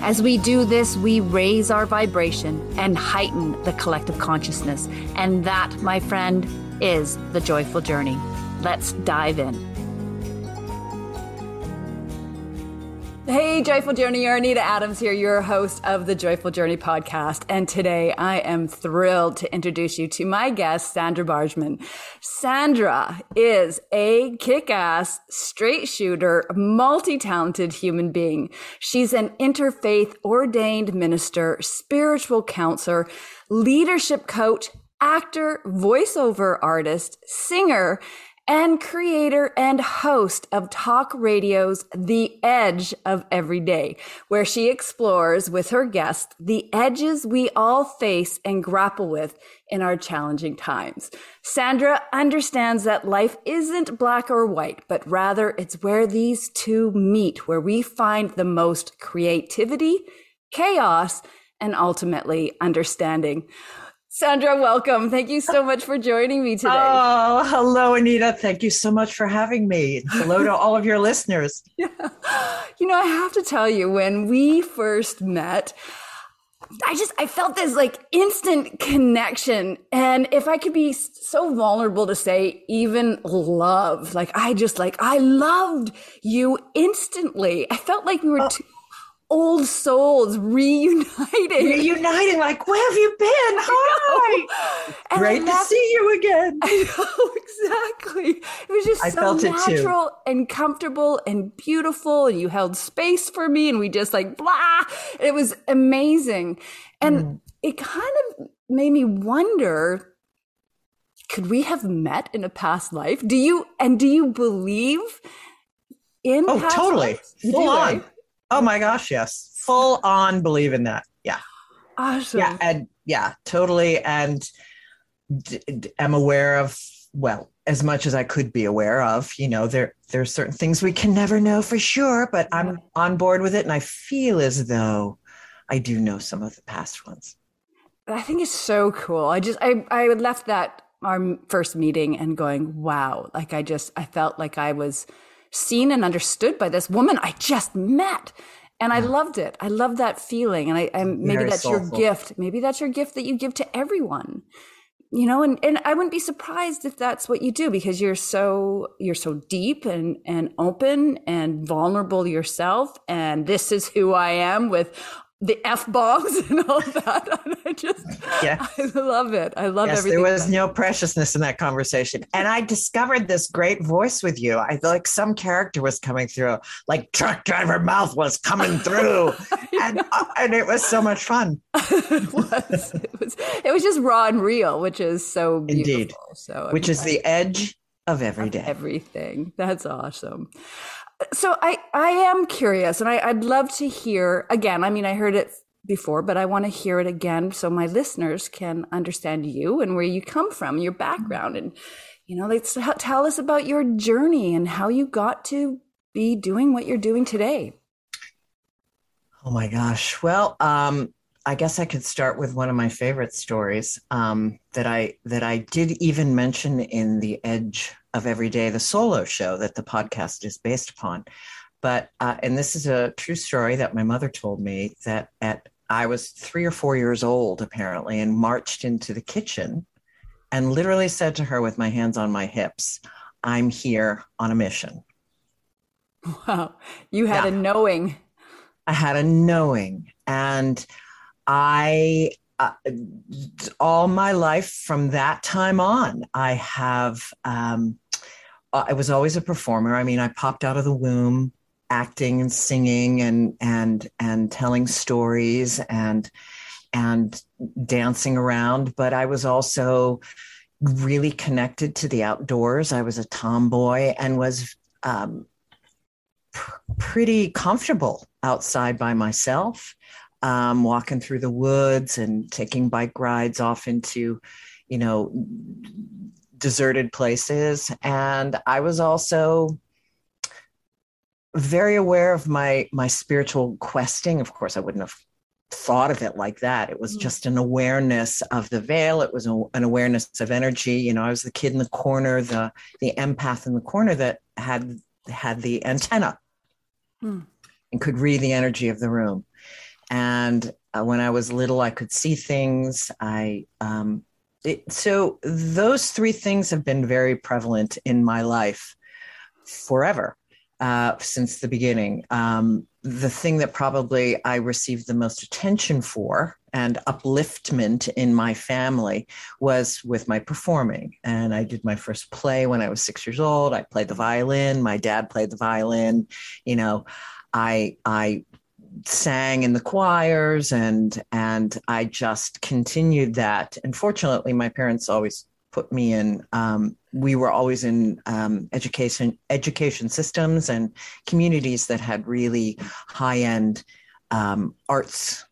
As we do this, we raise our vibration and heighten the collective consciousness. And that, my friend, is the joyful journey. Let's dive in. Hey, Joyful Journey, you're Anita Adams here, your host of the Joyful Journey podcast. And today I am thrilled to introduce you to my guest, Sandra Bargman. Sandra is a kick ass, straight shooter, multi talented human being. She's an interfaith ordained minister, spiritual counselor, leadership coach, actor, voiceover artist, singer, and creator and host of talk radio's The Edge of Every Day, where she explores with her guests the edges we all face and grapple with in our challenging times. Sandra understands that life isn't black or white, but rather it's where these two meet, where we find the most creativity, chaos, and ultimately understanding. Sandra, welcome. Thank you so much for joining me today. Oh, hello, Anita. Thank you so much for having me. Hello to all of your listeners. Yeah. You know, I have to tell you, when we first met, I just I felt this like instant connection and if I could be so vulnerable to say even love like I just like I loved you instantly. I felt like we were oh. two old souls reuniting. Reuniting, like, where have you been? Hi. Great to see you again. I know, exactly. It was just I so natural and comfortable and beautiful. And you held space for me, and we just like, blah. It was amazing. And mm. it kind of made me wonder could we have met in a past life? Do you, and do you believe in Oh, totally. Full on. Oh my gosh, yes. Full on believe in that. Yeah. Awesome. Yeah. And yeah, totally. And d- d- am aware of, well, as much as I could be aware of, you know, there there's certain things we can never know for sure, but I'm on board with it and I feel as though I do know some of the past ones. I think it's so cool. I just I I left that our first meeting and going, wow, like I just I felt like I was seen and understood by this woman I just met. And I loved it. I love that feeling. And I, I maybe Very that's soulful. your gift. Maybe that's your gift that you give to everyone. You know, and, and I wouldn't be surprised if that's what you do because you're so you're so deep and and open and vulnerable yourself. And this is who I am with the f bombs and all that. And I just, yeah, I love it. I love yes, everything. There was no preciousness in that conversation, and I discovered this great voice with you. I feel like some character was coming through, like truck driver mouth was coming through, and uh, and it was so much fun. it was. It was. It was just raw and real, which is so beautiful. Indeed. So, which is the edge of every day. Everything. That's awesome so I I am curious, and I, I'd love to hear again. I mean, I heard it before, but I want to hear it again so my listeners can understand you and where you come from, your background, and you know, let's tell us about your journey and how you got to be doing what you're doing today. Oh my gosh! Well, um, I guess I could start with one of my favorite stories um, that I that I did even mention in the Edge of Every Day, the solo show that the podcast is based upon. But uh, and this is a true story that my mother told me that at I was three or four years old apparently and marched into the kitchen and literally said to her with my hands on my hips, "I'm here on a mission." Wow, you had yeah. a knowing. I had a knowing, and I uh, all my life from that time on, I have. Um, I was always a performer. I mean, I popped out of the womb acting and singing and and and telling stories and and dancing around. But I was also really connected to the outdoors. I was a tomboy and was um, pr- pretty comfortable outside by myself um, walking through the woods and taking bike rides off into, you know, deserted places. And I was also very aware of my my spiritual questing. Of course, I wouldn't have thought of it like that. It was mm. just an awareness of the veil. It was a, an awareness of energy. You know, I was the kid in the corner, the the empath in the corner that had had the antenna mm. and could read the energy of the room. And uh, when I was little, I could see things. I um, it, so those three things have been very prevalent in my life forever uh, since the beginning. Um, the thing that probably I received the most attention for and upliftment in my family was with my performing. And I did my first play when I was six years old. I played the violin. My dad played the violin. You know, I I sang in the choirs and and I just continued that. And fortunately, my parents always put me in. Um, we were always in um, education education systems and communities that had really high end um, arts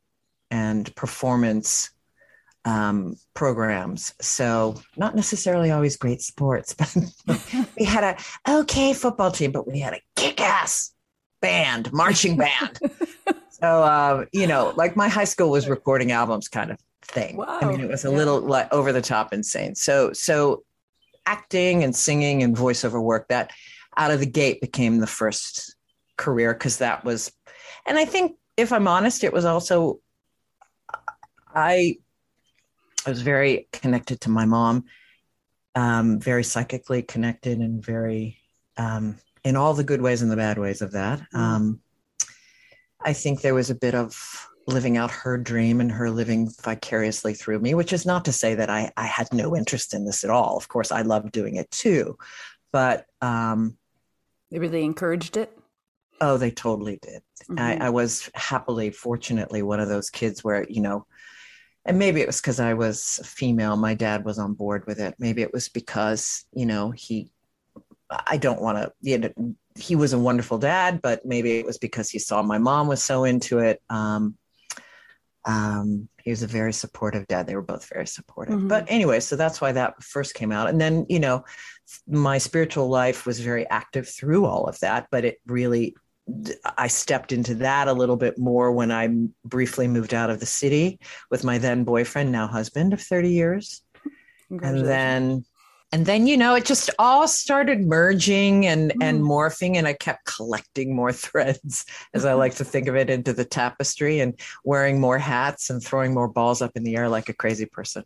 and performance um, programs. So not necessarily always great sports, but we had a okay football team, but we had a kick ass band, marching band. so uh, you know, like my high school was recording albums, kind of thing. Wow. I mean, it was a yeah. little like over the top insane. So so acting and singing and voiceover work that out of the gate became the first career because that was, and I think if I'm honest, it was also I I was very connected to my mom, um, very psychically connected and very um, in all the good ways and the bad ways of that. Mm-hmm. Um, I think there was a bit of living out her dream and her living vicariously through me, which is not to say that I, I had no interest in this at all. Of course, I loved doing it too. But um, they really encouraged it. Oh, they totally did. Mm-hmm. I, I was happily, fortunately, one of those kids where, you know, and maybe it was because I was female. My dad was on board with it. Maybe it was because, you know, he I don't want to, you know, he was a wonderful dad, but maybe it was because he saw my mom was so into it. Um, um, he was a very supportive dad. They were both very supportive. Mm-hmm. But anyway, so that's why that first came out. And then, you know, my spiritual life was very active through all of that, but it really, I stepped into that a little bit more when I briefly moved out of the city with my then boyfriend, now husband of 30 years. And then and then you know it just all started merging and mm. and morphing and i kept collecting more threads as i like to think of it into the tapestry and wearing more hats and throwing more balls up in the air like a crazy person.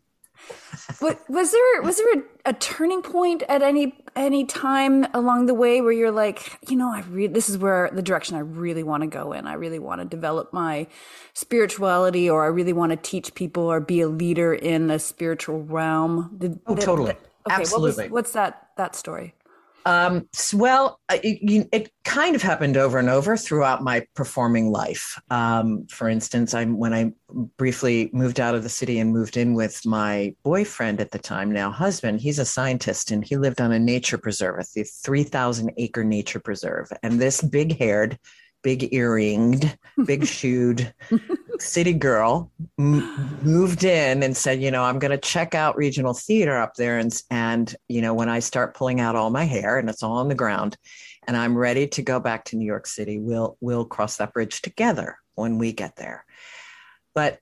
What was there was there a, a, turning point at any any time along the way where you're like you know i read this is where the direction i really want to go in. I really want to develop my spirituality or i really want to teach people or be a leader in the spiritual realm. Did, oh totally Okay, Absolutely. What was, what's that that story? Um, well, it, it, kind of happened over and over throughout my performing life. Um, for instance, I when I briefly moved out of the city and moved in with my boyfriend at the time, now husband. He's a scientist and he lived on a nature preserve, a three thousand acre nature preserve. And this big haired, big earringed, big shoed city girl m- moved in and said, you know, I'm going to check out regional theater up there. And, and, you know, when I start pulling out all my hair and it's all on the ground and I'm ready to go back to New York City, we'll, we'll cross that bridge together when we get there. But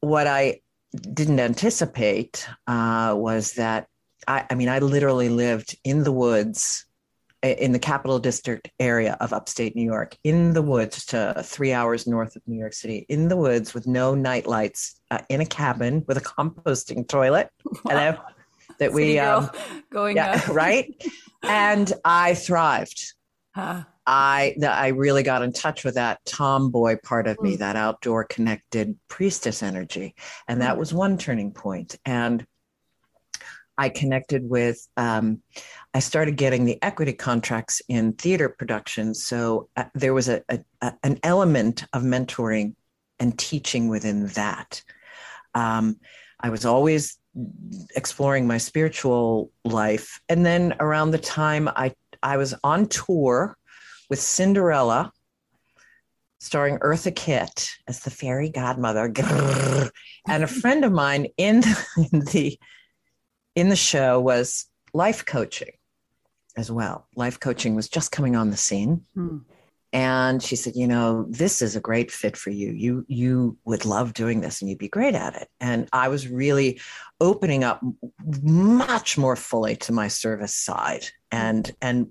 what I didn't anticipate uh, was that I, I mean, I literally lived in the woods in the capital district area of upstate New York, in the woods, to three hours north of New York City, in the woods with no night lights, uh, in a cabin with a composting toilet. Wow. that we um, going yeah, right, and I thrived. Huh. I I really got in touch with that tomboy part of me, mm. that outdoor connected priestess energy, and that mm. was one turning point. And I connected with, um, I started getting the equity contracts in theater productions. So uh, there was a, a, a, an element of mentoring and teaching within that. Um, I was always exploring my spiritual life. And then around the time I, I was on tour with Cinderella starring Eartha Kitt as the fairy godmother. And a friend of mine in, in the in the show was life coaching as well. Life coaching was just coming on the scene. Hmm. And she said, you know, this is a great fit for you. You you would love doing this and you'd be great at it. And I was really opening up much more fully to my service side. And and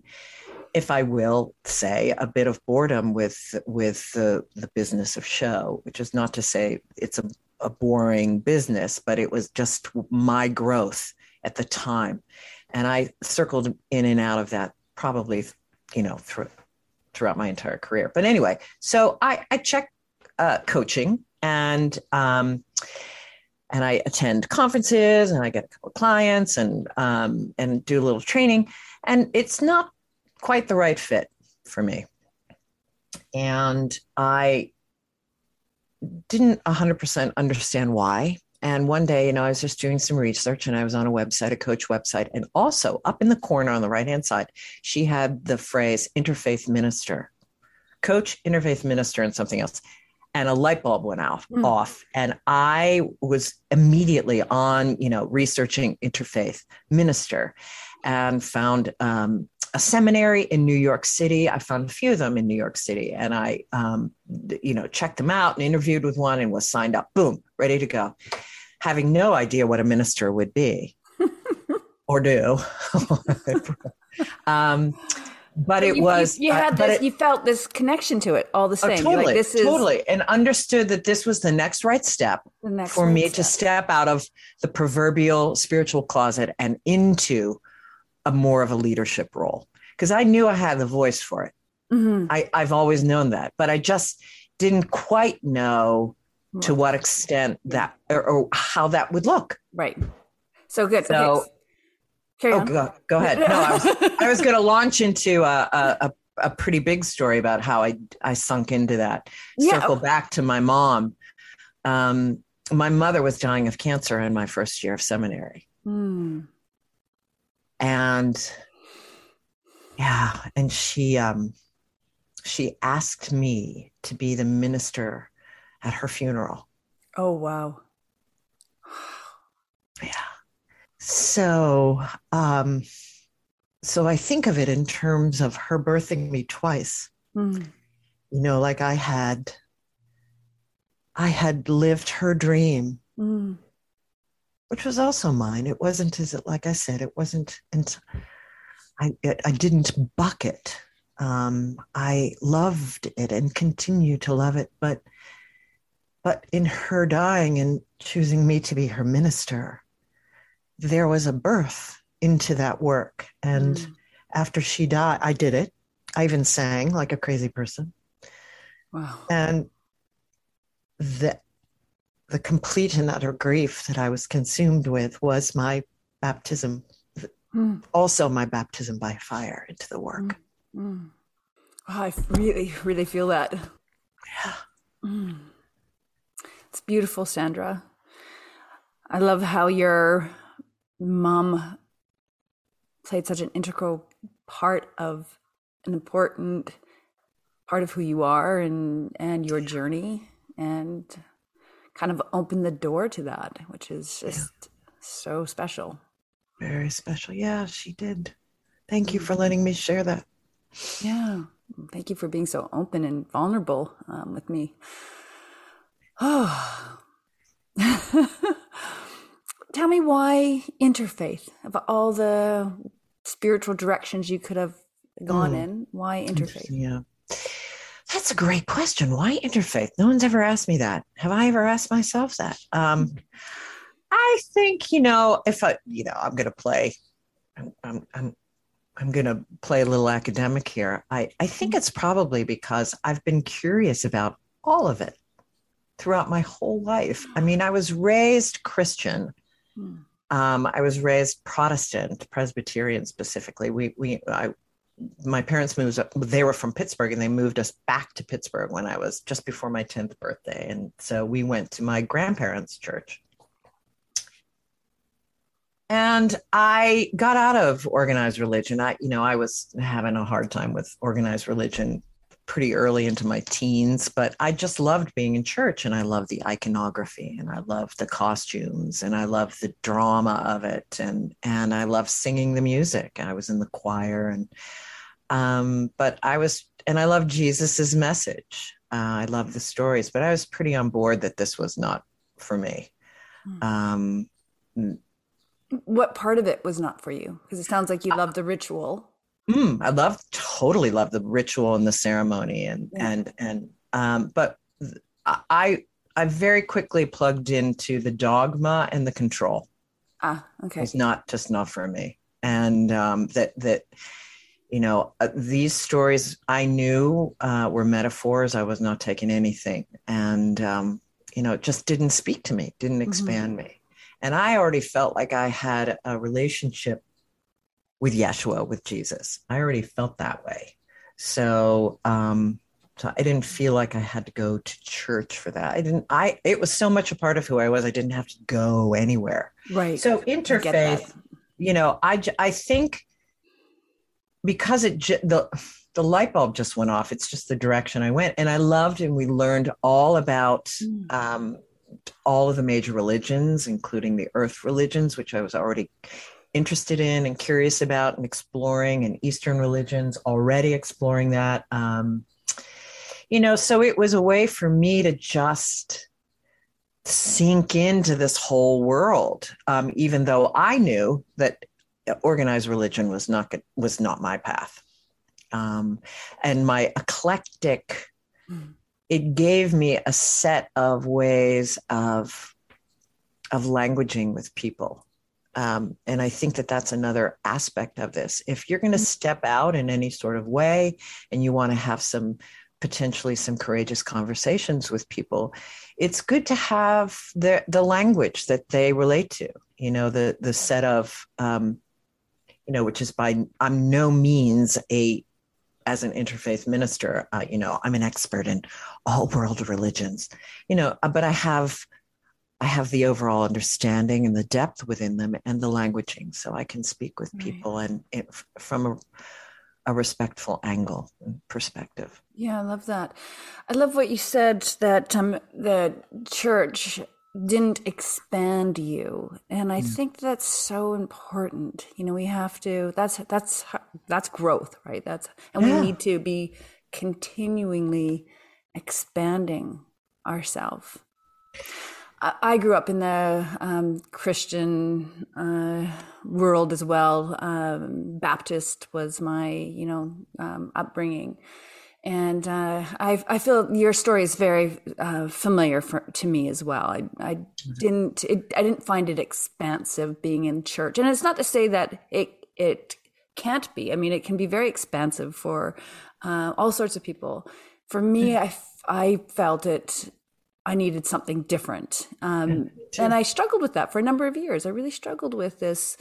if I will say, a bit of boredom with with the, the business of show, which is not to say it's a, a boring business, but it was just my growth at the time. And I circled in and out of that probably, you know, through, throughout my entire career. But anyway, so I, I check uh, coaching and um, and I attend conferences and I get a couple of clients and um, and do a little training. And it's not quite the right fit for me. And I didn't 100% understand why. And one day, you know, I was just doing some research and I was on a website, a coach website. And also up in the corner on the right hand side, she had the phrase interfaith minister, coach, interfaith minister, and something else. And a light bulb went off, mm. off. And I was immediately on, you know, researching interfaith minister and found um, a seminary in New York City. I found a few of them in New York City, and I, um, you know, checked them out and interviewed with one and was signed up. Boom, ready to go, having no idea what a minister would be or do. um, but, it you, was you, you had uh, this it, you felt this connection to it all the oh, same oh, totally like, this is totally and understood that this was the next right step next for right me step. to step out of the proverbial spiritual closet and into a more of a leadership role because I knew I had the voice for it. Mm-hmm. I, I've always known that, but I just didn't quite know to what extent that or, or how that would look. Right. So good. So, okay. oh, go, go, ahead. No, I was, I was going to launch into a, a, a, pretty big story about how I, I sunk into that. Yeah. Circle back to my mom. Um, my mother was dying of cancer in my first year of seminary. Mm and yeah and she um she asked me to be the minister at her funeral. Oh wow. Yeah. So um so i think of it in terms of her birthing me twice. Mm. you know like i had i had lived her dream mm which was also mine. It wasn't as it, like I said, it wasn't, and I, it, I didn't bucket. Um, I loved it and continue to love it, but, but in her dying and choosing me to be her minister, there was a birth into that work. And mm. after she died, I did it. I even sang like a crazy person. Wow. And that the complete and utter grief that I was consumed with was my baptism, mm. also my baptism by fire into the work. Mm. Mm. Oh, I really, really feel that. Yeah. Hmm. It's beautiful, Sandra. I love how your mom played such an integral part of an important part of who you are and and your journey and kind of opened the door to that, which is just yeah. so special. Very special. Yeah, she did. Thank you for letting me share that. Yeah. Thank you for being so open and vulnerable um, with me. Oh. Tell me why interfaith of all the spiritual directions you could have gone mm. in. Why interfaith? Yeah. That's a great question. Why interfaith? No one's ever asked me that. Have I ever asked myself that? Um, I think you know if I, you know, I'm going to play. I'm, I'm, I'm, I'm going to play a little academic here. I, I think it's probably because I've been curious about all of it throughout my whole life. I mean, I was raised Christian. Hmm. Um, I was raised Protestant, Presbyterian specifically. We, we, I my parents moved up, they were from Pittsburgh and they moved us back to Pittsburgh when I was just before my 10th birthday. And so we went to my grandparents' church. And I got out of organized religion. I, you know, I was having a hard time with organized religion pretty early into my teens, but I just loved being in church and I loved the iconography and I loved the costumes and I loved the drama of it and and I loved singing the music. I was in the choir and um, but I was and I loved Jesus's message. Uh, I loved the stories, but I was pretty on board that this was not for me. Hmm. Um, what part of it was not for you? Because it sounds like you loved the ritual. Mm, I love, totally love the ritual and the ceremony, and yeah. and and um, but I I very quickly plugged into the dogma and the control. Ah, okay. It's not just not for me, and um, that that you know uh, these stories I knew uh, were metaphors. I was not taking anything, and um, you know it just didn't speak to me, didn't mm-hmm. expand mm-hmm. me. And I already felt like I had a relationship with Yeshua, with Jesus. I already felt that way. So, um, so I didn't feel like I had to go to church for that. I didn't, I, it was so much a part of who I was. I didn't have to go anywhere. Right. So interfaith, you know, I, I think because it, the, the light bulb just went off. It's just the direction I went. And I loved, and we learned all about, mm. um, all of the major religions, including the earth religions, which I was already interested in and curious about and exploring, and Eastern religions, already exploring that. Um, you know, so it was a way for me to just sink into this whole world, um, even though I knew that organized religion was not was not my path, um, and my eclectic. Mm it gave me a set of ways of of languaging with people um, and i think that that's another aspect of this if you're going to mm-hmm. step out in any sort of way and you want to have some potentially some courageous conversations with people it's good to have the the language that they relate to you know the the set of um, you know which is by i'm no means a as an interfaith minister, uh, you know, I'm an expert in all world religions, you know, uh, but I have, I have the overall understanding and the depth within them and the languaging, so I can speak with people and it, from a, a respectful angle and perspective. Yeah, I love that. I love what you said that um, the church didn't expand you. And i mm. think that's so important. You know we have to that's that's that's growth right? That's and yeah. we need to be continually expanding ourselves I, I grew up in the um, christian uh, world as well. Um, baptist was my you know um, upbringing and uh, I, I feel your story is very uh, familiar for, to me as well. I, I didn't it, I didn't find it expansive being in church, and it's not to say that it it can't be. I mean, it can be very expansive for uh, all sorts of people. For me, I I felt it. I needed something different, um, and I struggled with that for a number of years. I really struggled with this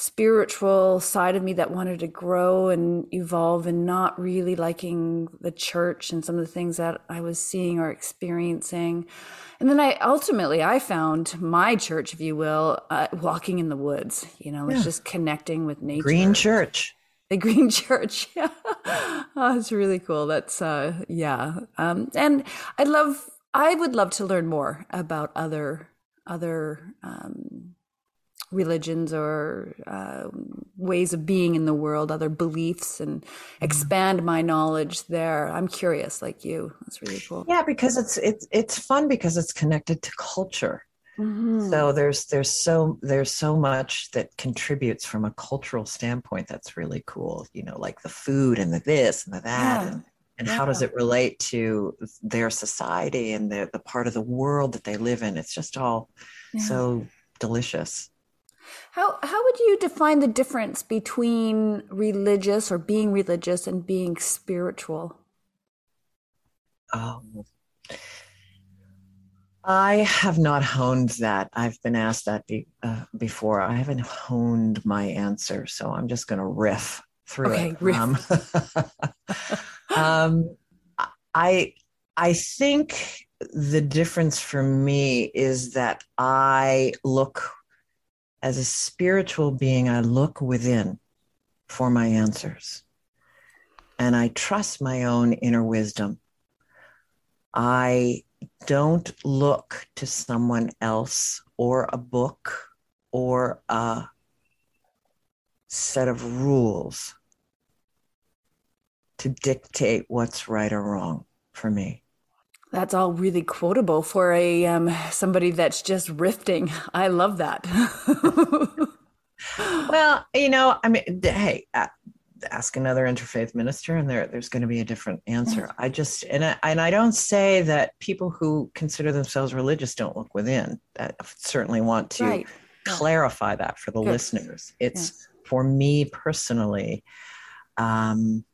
spiritual side of me that wanted to grow and evolve and not really liking the church and some of the things that I was seeing or experiencing. And then I ultimately I found my church, if you will, uh, walking in the woods. You know, it's just connecting with nature. Green church. The Green Church. Yeah. oh, it's really cool. That's uh yeah. Um and I love I would love to learn more about other other um religions or uh, ways of being in the world, other beliefs, and mm-hmm. expand my knowledge there. I'm curious, like you. That's really cool. Yeah, because it's it's it's fun because it's connected to culture. Mm-hmm. So there's there's so there's so much that contributes from a cultural standpoint that's really cool. You know, like the food and the this and the that. Yeah. And, and yeah. how does it relate to their society and the, the part of the world that they live in? It's just all yeah. so delicious. How how would you define the difference between religious or being religious and being spiritual? Um, I have not honed that. I've been asked that be, uh, before. I haven't honed my answer, so I'm just going to riff through okay, it. Riff. Um, um, I I think the difference for me is that I look as a spiritual being, I look within for my answers. and I trust my own inner wisdom. I don't look to someone else or a book or a set of rules to dictate what's right or wrong for me. That's all really quotable for a um, somebody that's just rifting. I love that. well, you know, I mean, hey, uh, ask another interfaith minister, and there there's going to be a different answer. I just and I, and I don't say that people who consider themselves religious don't look within. I certainly want to right. clarify that for the Good. listeners. It's yes. for me personally. Um,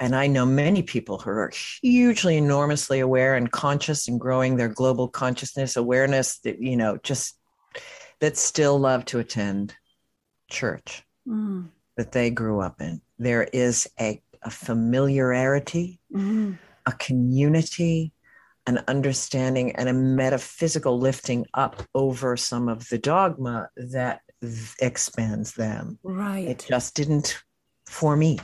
and I know many people who are hugely, enormously aware and conscious and growing their global consciousness awareness that, you know, just that still love to attend church mm. that they grew up in. There is a, a familiarity, mm. a community, an understanding, and a metaphysical lifting up over some of the dogma that expands them. Right. It just didn't for me.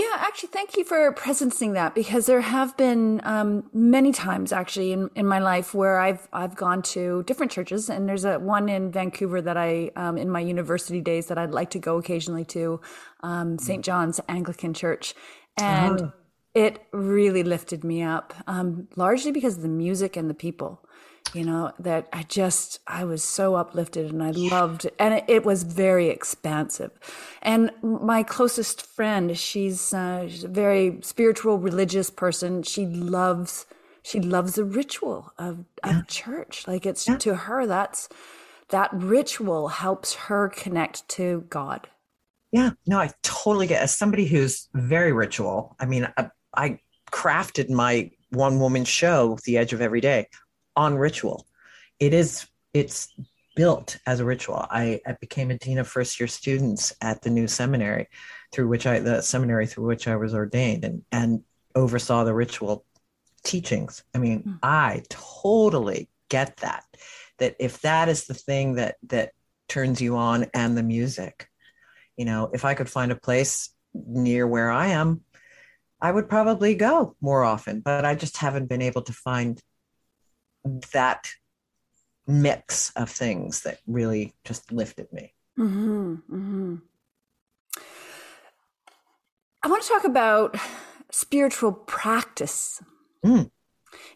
Yeah, actually, thank you for presencing that because there have been um, many times actually in, in my life where I've I've gone to different churches, and there's a one in Vancouver that I um, in my university days that I'd like to go occasionally to, um, St. John's Anglican Church, and oh. it really lifted me up, um, largely because of the music and the people you know that i just i was so uplifted and i loved it and it, it was very expansive. And my closest friend she's, uh, she's a very spiritual religious person. She loves she loves the ritual of, of church. Like it's yeah. to her that's that ritual helps her connect to god. Yeah. No i totally get as somebody who's very ritual i mean I, I crafted my one woman show the edge of every day on ritual. It is it's built as a ritual. I, I became a dean of first year students at the new seminary through which I the seminary through which I was ordained and and oversaw the ritual teachings. I mean, mm. I totally get that. That if that is the thing that that turns you on and the music, you know, if I could find a place near where I am, I would probably go more often, but I just haven't been able to find that mix of things that really just lifted me. Mm-hmm, mm-hmm. I want to talk about spiritual practice. Mm.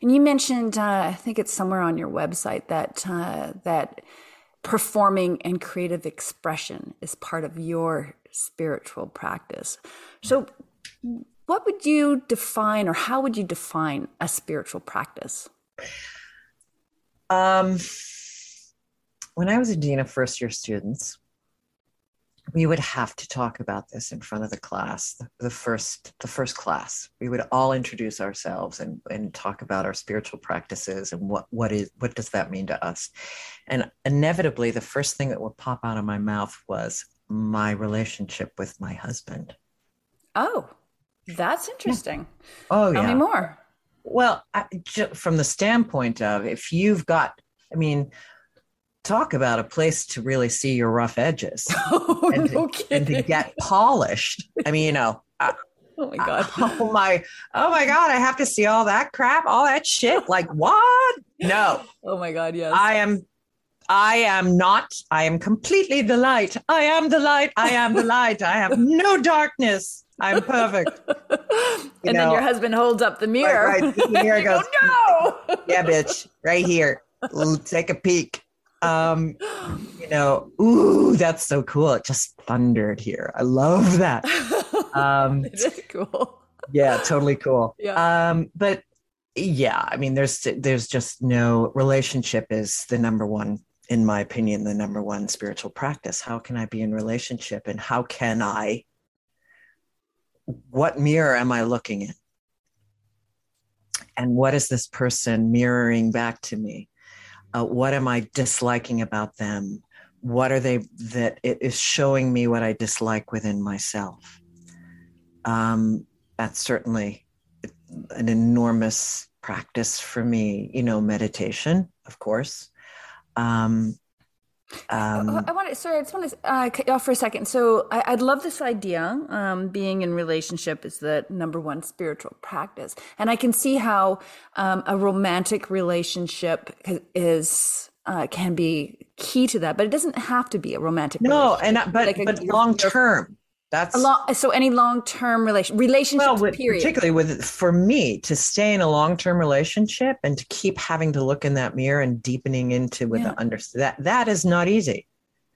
And you mentioned, uh, I think it's somewhere on your website that uh, that performing and creative expression is part of your spiritual practice. So, what would you define, or how would you define a spiritual practice? Um, when I was a dean of first year students, we would have to talk about this in front of the class, the, first the first class. We would all introduce ourselves and, and talk about our spiritual practices and what what is what does that mean to us. And inevitably, the first thing that would pop out of my mouth was my relationship with my husband. Oh, that's interesting. Oh, Tell yeah. me more. Well, I, from the standpoint of if you've got, I mean, talk about a place to really see your rough edges oh, and, no to, and, to, get polished. I mean, you know. oh my god! oh my! Oh my god! I have to see all that crap, all that shit. Like what? No. Oh my god! Yes. I am. I am not. I am completely the light. I am the light. I am the light. I have no darkness. I'm perfect. You and know, then your husband holds up the mirror. Right, right. The mirror goes, go, no. yeah, bitch, right here. take a peek. Um, you know, ooh, that's so cool. It just thundered here. I love that. Um, it is cool. Yeah, totally cool. Yeah. Um, but yeah, I mean, there's there's just no relationship is the number one in my opinion, the number one spiritual practice. How can I be in relationship and how can I what mirror am I looking in? And what is this person mirroring back to me? Uh, what am I disliking about them? What are they that it is showing me what I dislike within myself? Um, that's certainly an enormous practice for me. You know, meditation, of course. Um, Um, I want to. Sorry, I just want to uh, cut you off for a second. So I, would love this idea. Um, being in relationship is the number one spiritual practice, and I can see how um, a romantic relationship is uh, can be key to that. But it doesn't have to be a romantic. No, and but like but long term. That's long, so any long term relation relationship well, with, period. Particularly with for me to stay in a long term relationship and to keep having to look in that mirror and deepening into with yeah. the under that that is not easy.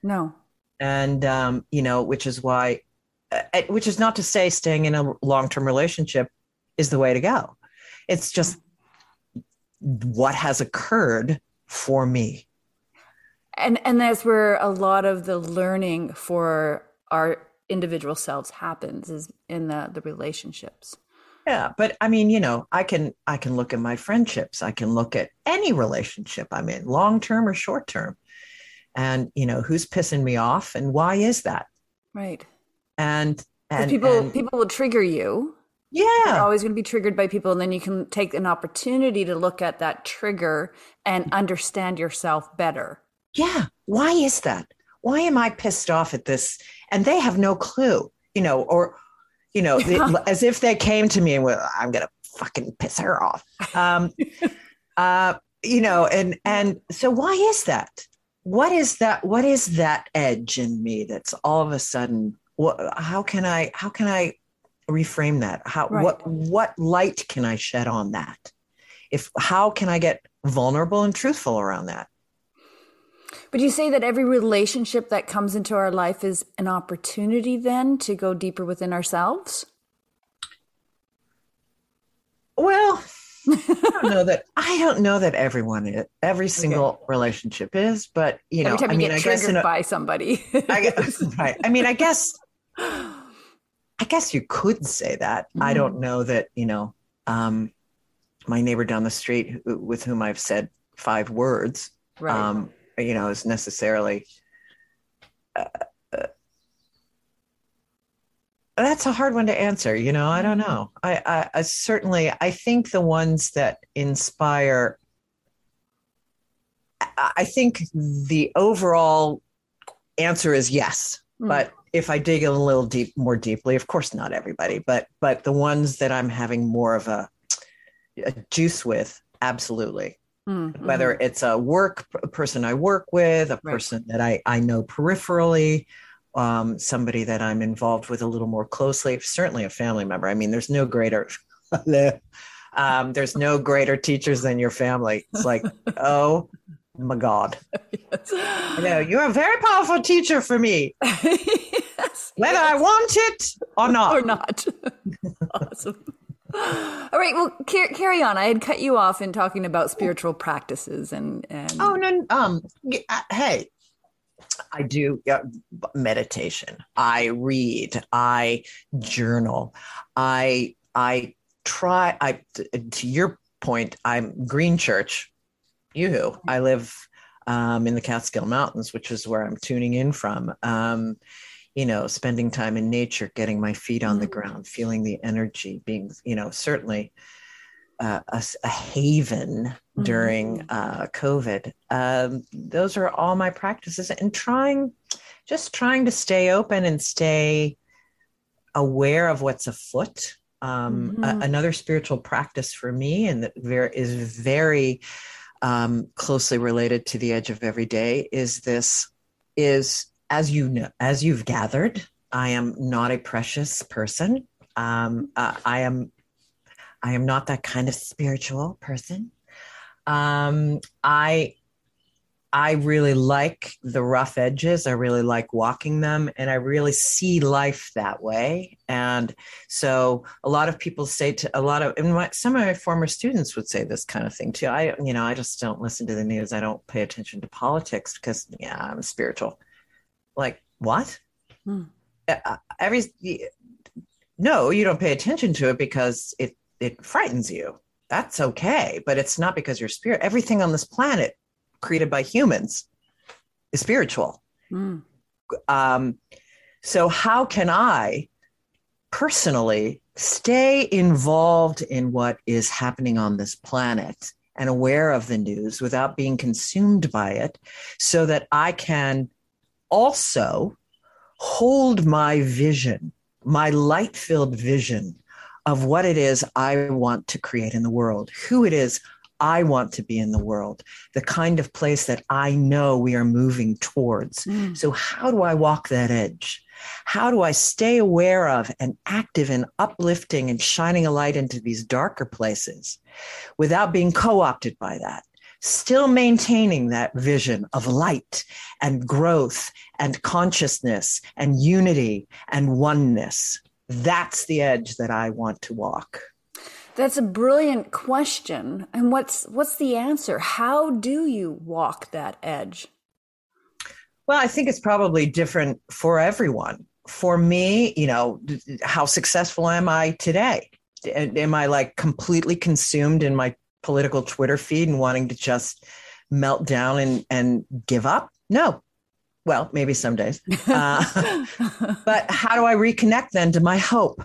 No. And um, you know, which is why, uh, which is not to say staying in a long term relationship is the way to go. It's just what has occurred for me. And and that's where a lot of the learning for our individual selves happens is in the the relationships. Yeah but i mean you know i can i can look at my friendships. I can look at any relationship i'm in long term or short term. And you know who's pissing me off and why is that? Right. And and people and, people will trigger you. Yeah. You're always going to be triggered by people and then you can take an opportunity to look at that trigger and understand yourself better. Yeah why is that why am I pissed off at this? And they have no clue, you know, or, you know, as if they came to me and went, I'm going to fucking piss her off. Um, uh, you know, and, and so why is that? What is that? What is that edge in me that's all of a sudden, what, how can I, how can I reframe that? How, right. what, what light can I shed on that? If, how can I get vulnerable and truthful around that? But you say that every relationship that comes into our life is an opportunity then to go deeper within ourselves? Well, I don't know that I don't know that everyone is, every single okay. relationship is, but you know, time I mean, get I triggered guess by somebody. I guess, right. I mean, I guess I guess you could say that. Mm-hmm. I don't know that, you know, um, my neighbor down the street with whom I've said five words, right. um, you know, is necessarily. Uh, uh, that's a hard one to answer. You know, I don't know. I, I, I certainly, I think the ones that inspire. I think the overall answer is yes, mm. but if I dig a little deep, more deeply, of course, not everybody, but but the ones that I'm having more of a, a juice with, absolutely. Mm-hmm. Whether it's a work a person I work with, a person right. that I, I know peripherally, um, somebody that I'm involved with a little more closely, certainly a family member. I mean, there's no greater um, there's no greater teachers than your family. It's like, oh my God. Yes. You know, you're a very powerful teacher for me. yes, whether yes. I want it or not. Or not. awesome. All right. Well, carry on. I had cut you off in talking about spiritual practices and. and... Oh no. Um. Uh, hey, I do meditation. I read. I journal. I I try. I to your point. I'm Green Church. You. I live um, in the Catskill Mountains, which is where I'm tuning in from. Um, you know, spending time in nature, getting my feet on the mm. ground, feeling the energy, being, you know, certainly uh, a, a, haven during mm-hmm. uh, COVID. Um, those are all my practices and trying, just trying to stay open and stay aware of what's afoot. Um, mm-hmm. a, another spiritual practice for me and that very, very um, closely related to the edge of every day is this is as you know, as you've gathered, I am not a precious person. Um, uh, I am, I am not that kind of spiritual person. Um, I, I really like the rough edges. I really like walking them, and I really see life that way. And so, a lot of people say to a lot of, and my, some of my former students would say this kind of thing too. I, you know, I just don't listen to the news. I don't pay attention to politics because, yeah, I'm spiritual like what hmm. Uh, every no you don't pay attention to it because it it frightens you that's okay but it's not because your spirit everything on this planet created by humans is spiritual hmm. um, so how can i personally stay involved in what is happening on this planet and aware of the news without being consumed by it so that I can also hold my vision, my light filled vision of what it is I want to create in the world, who it is I want to be in the world, the kind of place that I know we are moving towards. Mm. So, how do I walk that edge? How do I stay aware of and active and uplifting and shining a light into these darker places without being co opted by that? Still maintaining that vision of light and growth and consciousness and unity and oneness. That's the edge that I want to walk. That's a brilliant question. And what's what's the answer? How do you walk that edge? Well, I think it's probably different for everyone. For me, you know, how successful am I today? Am I like completely consumed in my political Twitter feed and wanting to just melt down and, and give up? No. Well, maybe some days. Uh, but how do I reconnect then to my hope?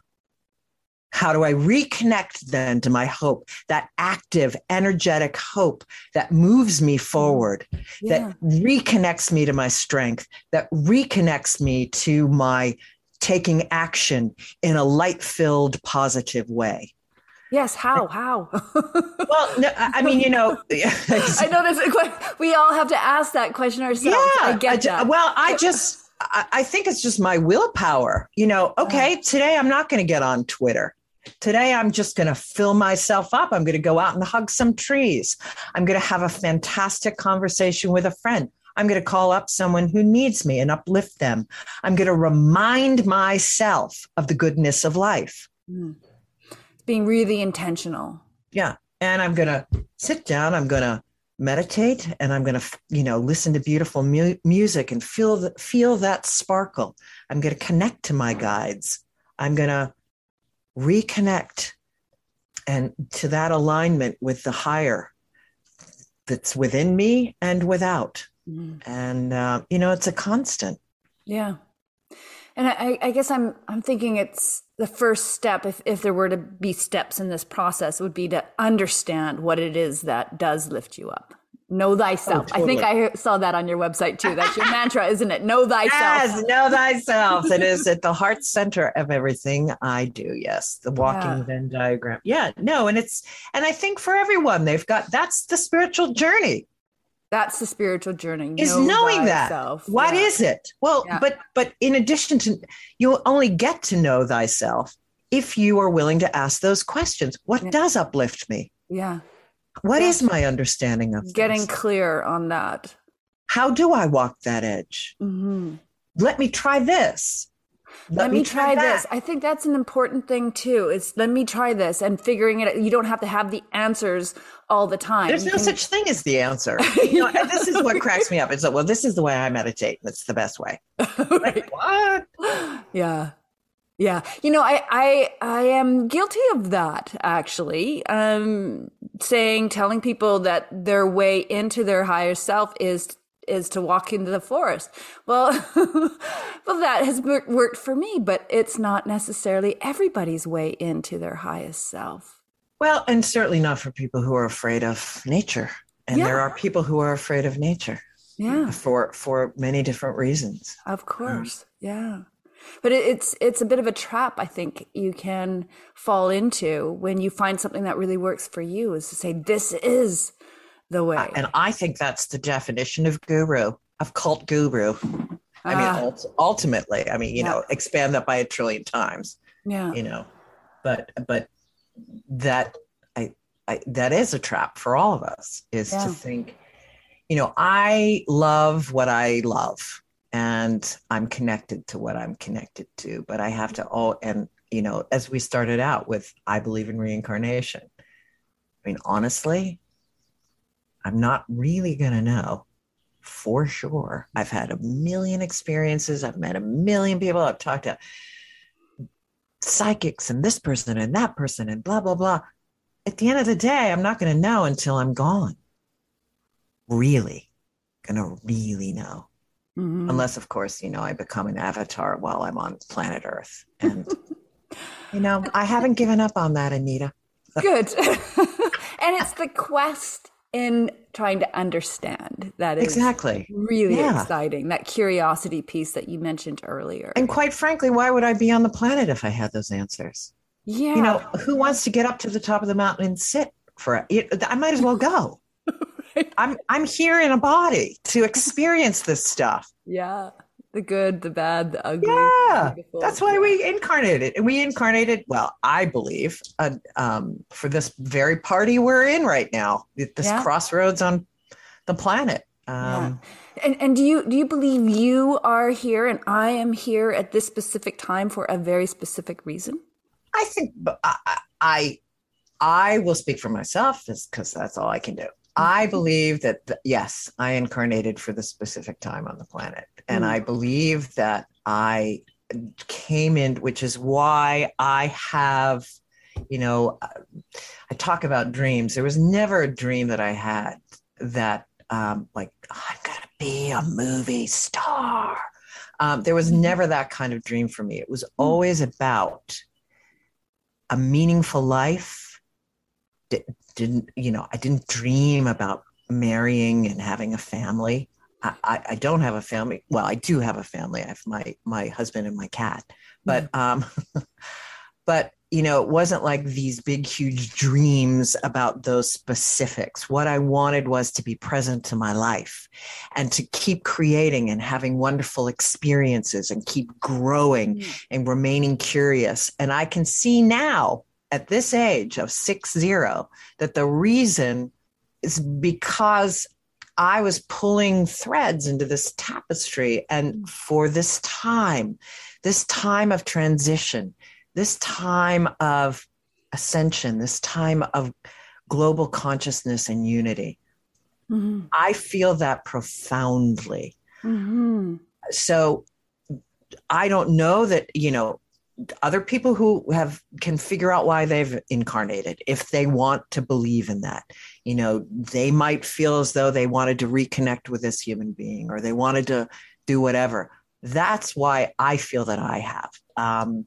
How do I reconnect then to my hope, that active, energetic hope that moves me forward, yeah. that reconnects me to my strength, that reconnects me to my taking action in a light filled, positive way? Yes, how? How? well, no, I mean, you know, I know this. We all have to ask that question ourselves. Yeah, I get that. Well, I just, I think it's just my willpower. You know, okay, today I'm not going to get on Twitter. Today, I'm just going to fill myself up. I'm going to go out and hug some trees. I'm going to have a fantastic conversation with a friend. I'm going to call up someone who needs me and uplift them. I'm going to remind myself of the goodness of life. Mm. Being really intentional. Yeah. And I'm going to sit down. I'm going to meditate and I'm going to, you know, listen to beautiful mu- music and feel, the, feel that sparkle. I'm going to connect to my guides. I'm going to reconnect and to that alignment with the higher that's within me and without. Mm. And uh, you know, it's a constant. Yeah. And I, I, guess I'm I'm thinking it's the first step, if, if there were to be steps in this process, would be to understand what it is that does lift you up. Know thyself. Oh, totally. I think I saw that on your website too. That's your mantra, isn't it? Know thyself. Yes, know thyself. it is at the heart center of everything I do. Yes, the walking yeah. Venn diagram. Yeah, no, and it's and I think for everyone they've got that's the spiritual journey. That's the spiritual journey. Is know knowing thyself. that. What yeah. is it? Well, yeah. but but in addition to you'll only get to know thyself if you are willing to ask those questions. What does uplift me? Yeah. What is my understanding of getting this? clear on that? How do I walk that edge? Mm-hmm. Let me try this. Let, let me, me, try, try this. I think that's an important thing too. Is let me try this and figuring it. Out. You don't have to have the answers all the time. There's no can... such thing as the answer. You know, this is what cracks me up. It's like, well, this is the way I meditate. That's the best way. like, what? Yeah. Yeah, you know, I I I am guilty of that actually. Um, saying, telling people that their way into their higher self is is to walk into the forest. Well, well, that has worked for me, but it's not necessarily everybody's way into their highest self. Well, and certainly not for people who are afraid of nature. And yeah. there are people who are afraid of nature. Yeah. For for many different reasons. Of course. Um, yeah but it's it's a bit of a trap i think you can fall into when you find something that really works for you is to say this is the way and i think that's the definition of guru of cult guru i mean uh, ultimately i mean you yeah. know expand that by a trillion times yeah you know but but that i, I that is a trap for all of us is yeah. to think you know i love what i love and I'm connected to what I'm connected to. But I have to all and you know, as we started out with, I believe in reincarnation. I mean, honestly, I'm not really gonna know for sure. I've had a million experiences. I've met a million people. I've talked to psychics and this person and that person and blah blah blah. At the end of the day, I'm not going to know until I'm gone. Really, going to really know. Mm-hmm. Unless, of course, you know, I become an avatar while I'm on planet Earth. And, you know, I haven't given up on that, Anita. Good. and it's the quest in trying to understand that is exactly. really yeah. exciting that curiosity piece that you mentioned earlier. And quite frankly why would i be on the planet if i had those answers? Yeah. you know who wants to get up to the top of the mountain and sit for it i might as well go. I'm i'm here in a body to experience this stuff. Yeah the good, the bad, the ugly. Yeah, that's why we incarnated. And we incarnated, well, I believe, uh, um, for this very party we're in right now, this yeah. crossroads on the planet. Um, yeah. And and do you do you believe you are here and I am here at this specific time for a very specific reason? I think I I, I will speak for myself because that's all I can do. I believe that, the, yes, I incarnated for the specific time on the planet. And mm. I believe that I came in, which is why I have, you know, uh, I talk about dreams. There was never a dream that I had that, um, like, oh, I'm going to be a movie star. Um, there was mm. never that kind of dream for me. It was mm. always about a meaningful life didn't, you know, I didn't dream about marrying and having a family. I, I, don't have a family. Well, I do have a family. I have my my husband and my cat. But mm-hmm. um, but you know, it wasn't like these big, huge dreams about those specifics. What I wanted was to be present to my life and to keep creating and having wonderful experiences and keep growing mm-hmm. and remaining curious. And I can see now at this age of six zero that the reason is because I was pulling threads into this tapestry. And for this time, this time of transition, this time of ascension, this time of global consciousness and unity, mm-hmm. I feel that profoundly. Mm-hmm. So I don't know that, you know, other people who have can figure out why they've incarnated if they want to believe in that. You know they might feel as though they wanted to reconnect with this human being or they wanted to do whatever. That's why i feel that i have. Um,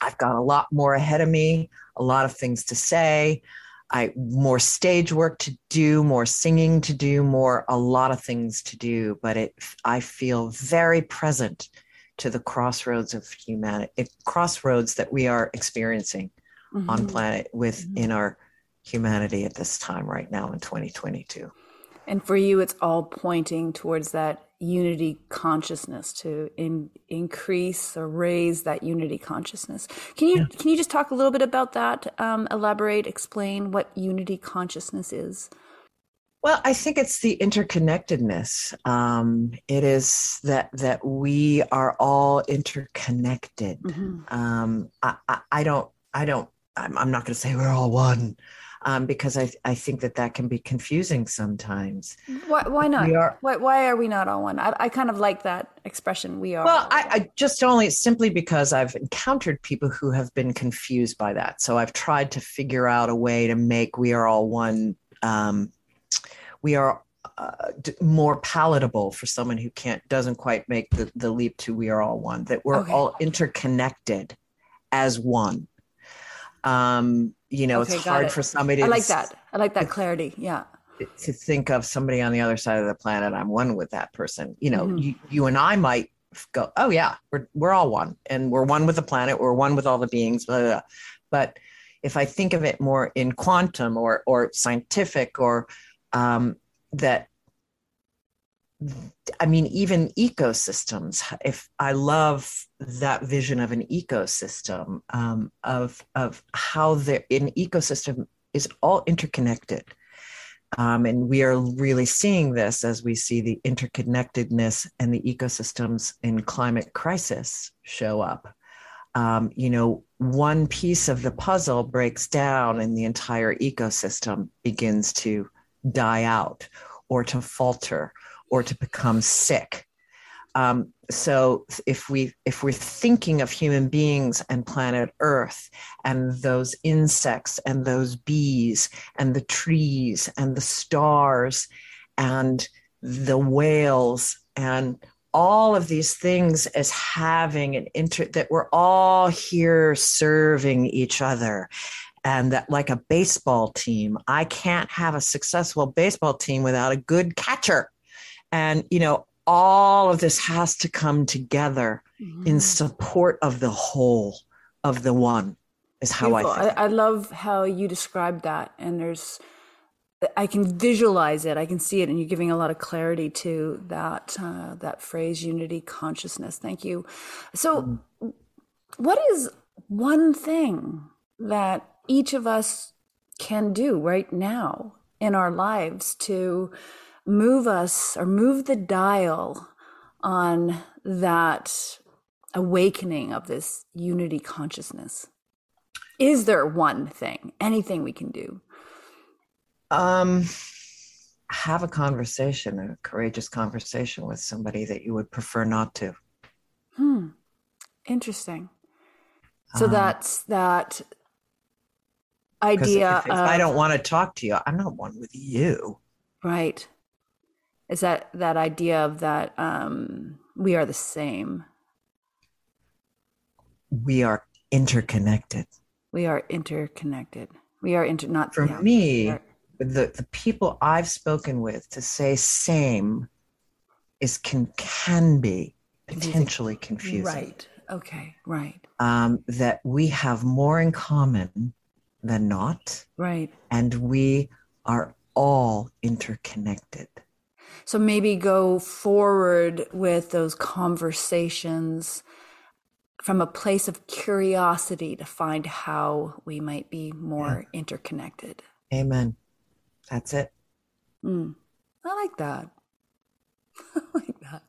i've got a lot more ahead of me a lot of things to say. I more stage work to do more singing to do more a lot of things to do. But it i feel very present to the crossroads of humanity, crossroads that we are experiencing mm-hmm. on planet within mm-hmm. our humanity at this time right now in 2022. And for you, it's all pointing towards that unity consciousness to in, increase or raise that unity consciousness. Can you yeah. can you just talk a little bit about that? Um, elaborate, explain what unity consciousness is. Well, I think it's the interconnectedness. Um, it is that that we are all interconnected. Mm-hmm. Um, I, I, I, don't. I don't. I'm, I'm not going to say we're all one. Um, because I, I think that that can be confusing sometimes. Why, why not? Are, why, why are we not all one? I, I kind of like that expression. We are. Well, I, I, just only simply because I've encountered people who have been confused by that. So I've tried to figure out a way to make we are all one um, we are uh, more palatable for someone who can't doesn't quite make the, the leap to we are all one that we're okay. all interconnected as one um you know okay, it's hard it. for somebody i like that i like that clarity yeah to think of somebody on the other side of the planet i'm one with that person you know mm-hmm. you, you and i might go oh yeah we're, we're all one and we're one with the planet we're one with all the beings blah, blah, blah. but if i think of it more in quantum or or scientific or um, that I mean, even ecosystems. If I love that vision of an ecosystem, um, of of how the an ecosystem is all interconnected, um, and we are really seeing this as we see the interconnectedness and the ecosystems in climate crisis show up. Um, you know, one piece of the puzzle breaks down, and the entire ecosystem begins to die out or to falter or to become sick. Um, so if we if we're thinking of human beings and planet Earth and those insects and those bees and the trees and the stars and the whales and all of these things as having an inter that we're all here serving each other and that like a baseball team i can't have a successful baseball team without a good catcher and you know all of this has to come together mm-hmm. in support of the whole of the one is how Beautiful. I think. I, I love how you described that. And there's, I can visualize it. I can see it, and you're giving a lot of clarity to that uh, that phrase, unity consciousness. Thank you. So, mm. what is one thing that each of us can do right now in our lives to move us or move the dial on that awakening of this unity consciousness? Is there one thing, anything we can do? Um, have a conversation, a courageous conversation with somebody that you would prefer not to. Hmm. Interesting. So um, that's that idea. If, if of, I don't want to talk to you, I'm not one with you. Right. Is that that idea of that um, we are the same? We are interconnected we are interconnected. We are inter not for yeah, me. Are, the the people I've spoken with to say same is can can be potentially confusing. Right. Okay. Right. Um, that we have more in common than not. Right. And we are all interconnected. So maybe go forward with those conversations from a place of curiosity to find how we might be more yeah. interconnected. Amen. That's it. Mm, I like that. I like that.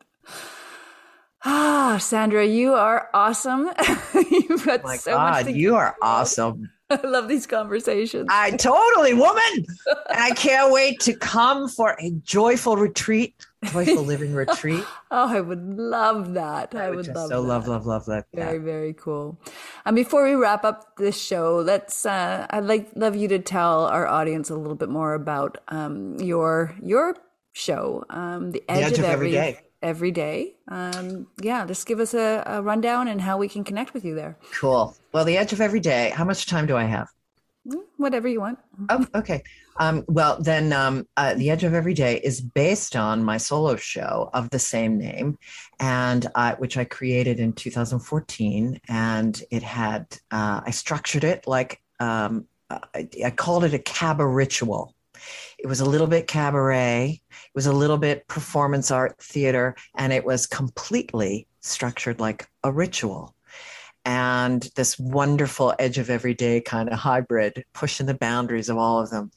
Ah, Sandra, you are awesome. You've got oh my so God, much. you are awesome. I love these conversations. I totally, woman. and I can't wait to come for a joyful retreat, joyful living retreat. oh, I would love that. I, I would, would love so that. love, love, love that. Very, very cool. And before we wrap up this show, let's. Uh, I'd like love you to tell our audience a little bit more about um, your your show, um, the edge, the edge of, of, every, every day every day. Um, yeah, just give us a, a, rundown and how we can connect with you there. Cool. Well, the edge of every day. How much time do I have? Mm, whatever you want. Oh, okay. Um, well, then, um, uh, the edge of every day is based on my solo show of the same name, and uh, which I created in 2014. And it had uh, I structured it like um, I, I called it a cabaret ritual it was a little bit cabaret, it was a little bit performance art theater, and it was completely structured like a ritual. And this wonderful edge of everyday kind of hybrid, pushing the boundaries of all of them.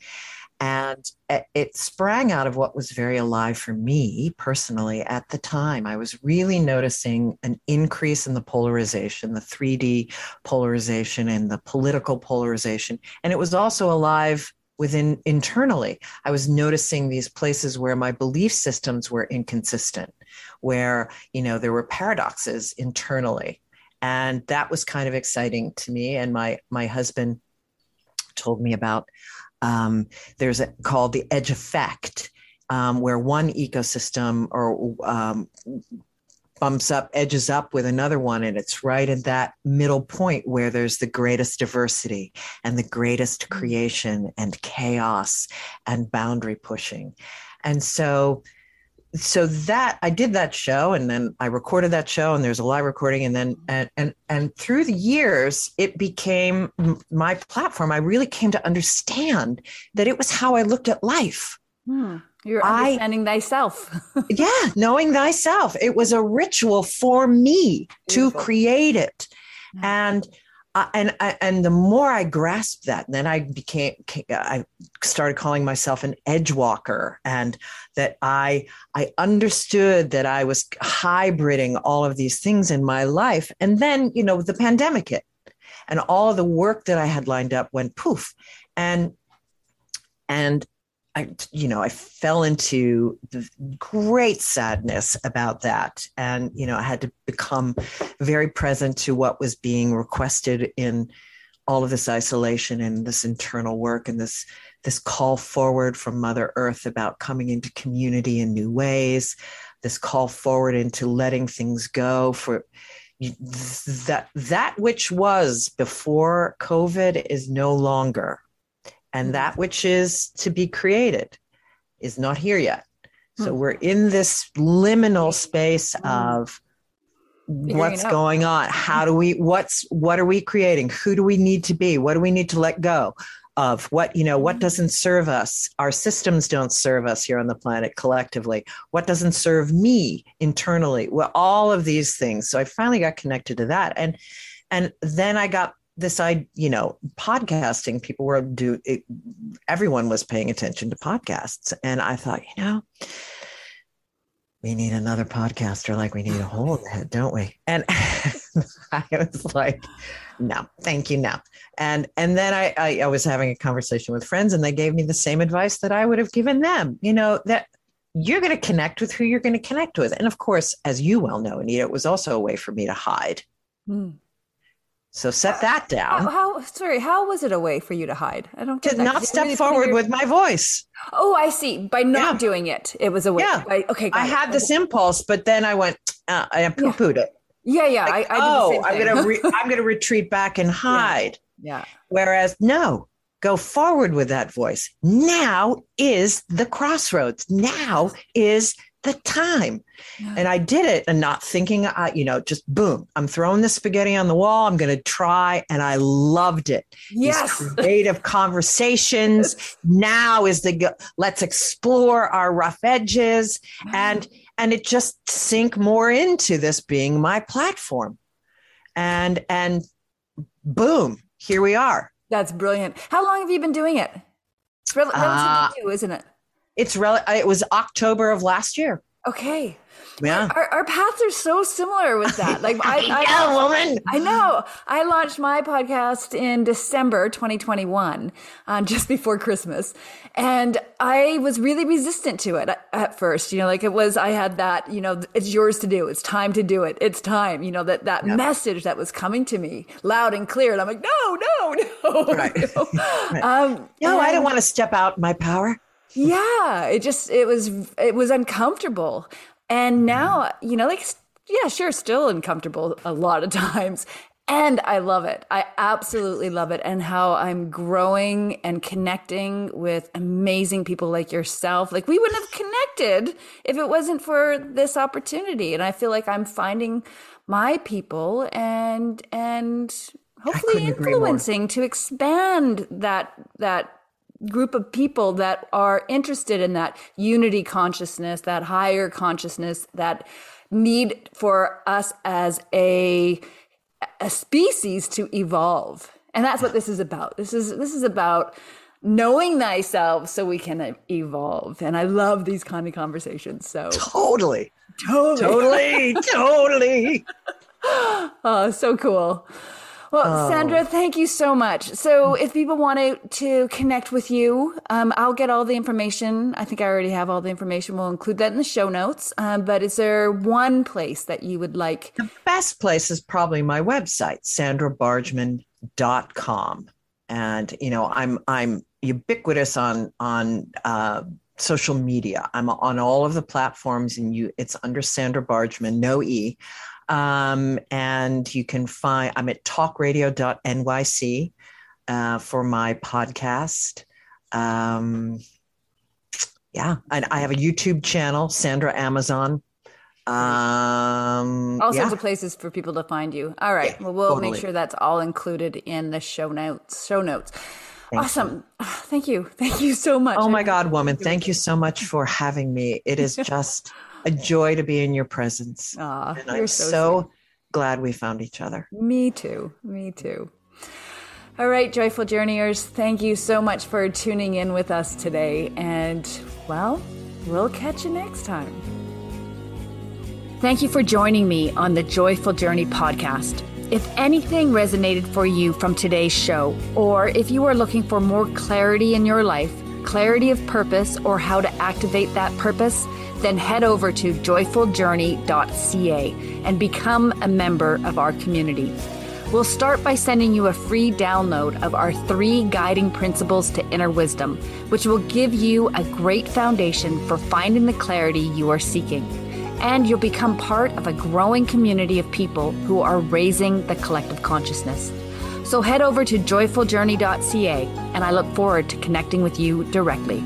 And it sprang out of what was very alive for me personally at the time. I was really noticing an increase in the polarization, the 3D polarization and the political polarization. And it was also alive within internally. I was noticing these places where my belief systems were inconsistent where you know there were paradoxes internally. And that was kind of exciting to me. And my my husband told me about um, there's a called the edge effect um, where one ecosystem or um, bumps up, edges up with another one. And it's right at that middle point where there's the greatest diversity and the greatest mm. creation and chaos and boundary pushing. And so, so that I did that show and then I recorded that show and there's a live recording and then and and and through the years it became my platform I really came to understand that it was how I looked at life. Hmm. You're understanding I, thyself. yeah, knowing thyself. It was a ritual for me Beautiful. to create it. And uh, and and the more I grasped that, then I became I started calling myself an edge walker, and that I I understood that I was hybriding all of these things in my life, and then you know the pandemic hit, and all the work that I had lined up went poof, and and I, you know, I fell into the great sadness about that. And, you know, I had to become very present to what was being requested in all of this isolation and this internal work and this this call forward from Mother Earth about coming into community in new ways, this call forward into letting things go for that that which was before COVID is no longer, and mm-hmm. that which is to be created is not here yet. So hmm. we're in this liminal space hmm. of what's going on how do we what's what are we creating who do we need to be what do we need to let go of what you know what mm-hmm. doesn't serve us our systems don't serve us here on the planet collectively what doesn't serve me internally well all of these things so i finally got connected to that and and then i got this i you know podcasting people were do it, everyone was paying attention to podcasts and i thought you know we need another podcaster like we need a hole in the head, don't we? And I was like, no, thank you, no. And and then I, I, I was having a conversation with friends, and they gave me the same advice that I would have given them. You know that you're going to connect with who you're going to connect with, and of course, as you well know, Anita, it was also a way for me to hide. Mm. So set that down. How, how, sorry, how was it a way for you to hide? I don't get to not step really forward with my voice. Oh, I see. By not yeah. doing it, it was a way. Yeah. By, okay. I it. had this impulse, but then I went. Uh, I poo pooed yeah. it. Yeah, yeah. Like, I, I oh, I'm gonna re- I'm gonna retreat back and hide. Yeah. yeah. Whereas no, go forward with that voice. Now is the crossroads. Now is the time. Yeah. And I did it and not thinking, I, you know, just boom, I'm throwing the spaghetti on the wall. I'm going to try. And I loved it. Yes. These creative conversations. now is the, let's explore our rough edges and, and it just sink more into this being my platform. And, and boom, here we are. That's brilliant. How long have you been doing it? It's relatively uh, new, isn't it? It's rel- it was October of last year. Okay. Yeah. Our, our paths are so similar with that. Like I, I, I know, woman. I know. I launched my podcast in December 2021, uh, just before Christmas. And I was really resistant to it at, at, first. You know, like it was, I had that, you know, it's yours to do. It's time to do it. It's time, you know, that, that message that was coming to me loud and clear. And I'm like, no, no, no. Right. You know? right. Um, no, and, I don't want to step out my power yeah, it just it was it was uncomfortable. And now, you know, like yeah, sure, still uncomfortable a lot of times. And I love it. I absolutely love it. And how I'm growing and connecting with amazing people like yourself. Like we wouldn't have connected if it wasn't for this opportunity. And I feel like I'm finding my people and and hopefully influencing to expand that that group of people that are interested in that unity consciousness, that higher consciousness, that need for us as a a species to evolve. And that's what this is about. This is this is about knowing thyself so we can evolve. And I love these kind of conversations. So totally. Totally. Totally. totally. oh, so cool. Well, oh. Sandra, thank you so much. So, if people wanted to connect with you, um, I'll get all the information. I think I already have all the information. We'll include that in the show notes. Um, but is there one place that you would like? The best place is probably my website, sandrabargman.com. And, you know, I'm, I'm ubiquitous on, on, uh, social media. I'm on all of the platforms and you it's under Sandra Bargman, no E. Um, and you can find, I'm at talkradio.nyc uh, for my podcast. Um, yeah, and I have a YouTube channel, Sandra Amazon. Um, all sorts yeah. of places for people to find you. All right. Yeah, well, we'll totally. make sure that's all included in the show notes. Show notes. Thank awesome. You. Thank you. Thank you so much. Oh my God, woman. Thank you so much for having me. It is just a joy to be in your presence. Aw, and I'm so, so glad we found each other. Me too. Me too. All right, joyful journeyers, thank you so much for tuning in with us today. And, well, we'll catch you next time. Thank you for joining me on the Joyful Journey podcast. If anything resonated for you from today's show, or if you are looking for more clarity in your life, clarity of purpose, or how to activate that purpose, then head over to joyfuljourney.ca and become a member of our community. We'll start by sending you a free download of our three guiding principles to inner wisdom, which will give you a great foundation for finding the clarity you are seeking. and you'll become part of a growing community of people who are raising the collective consciousness. So head over to joyfuljourney.ca, and I look forward to connecting with you directly.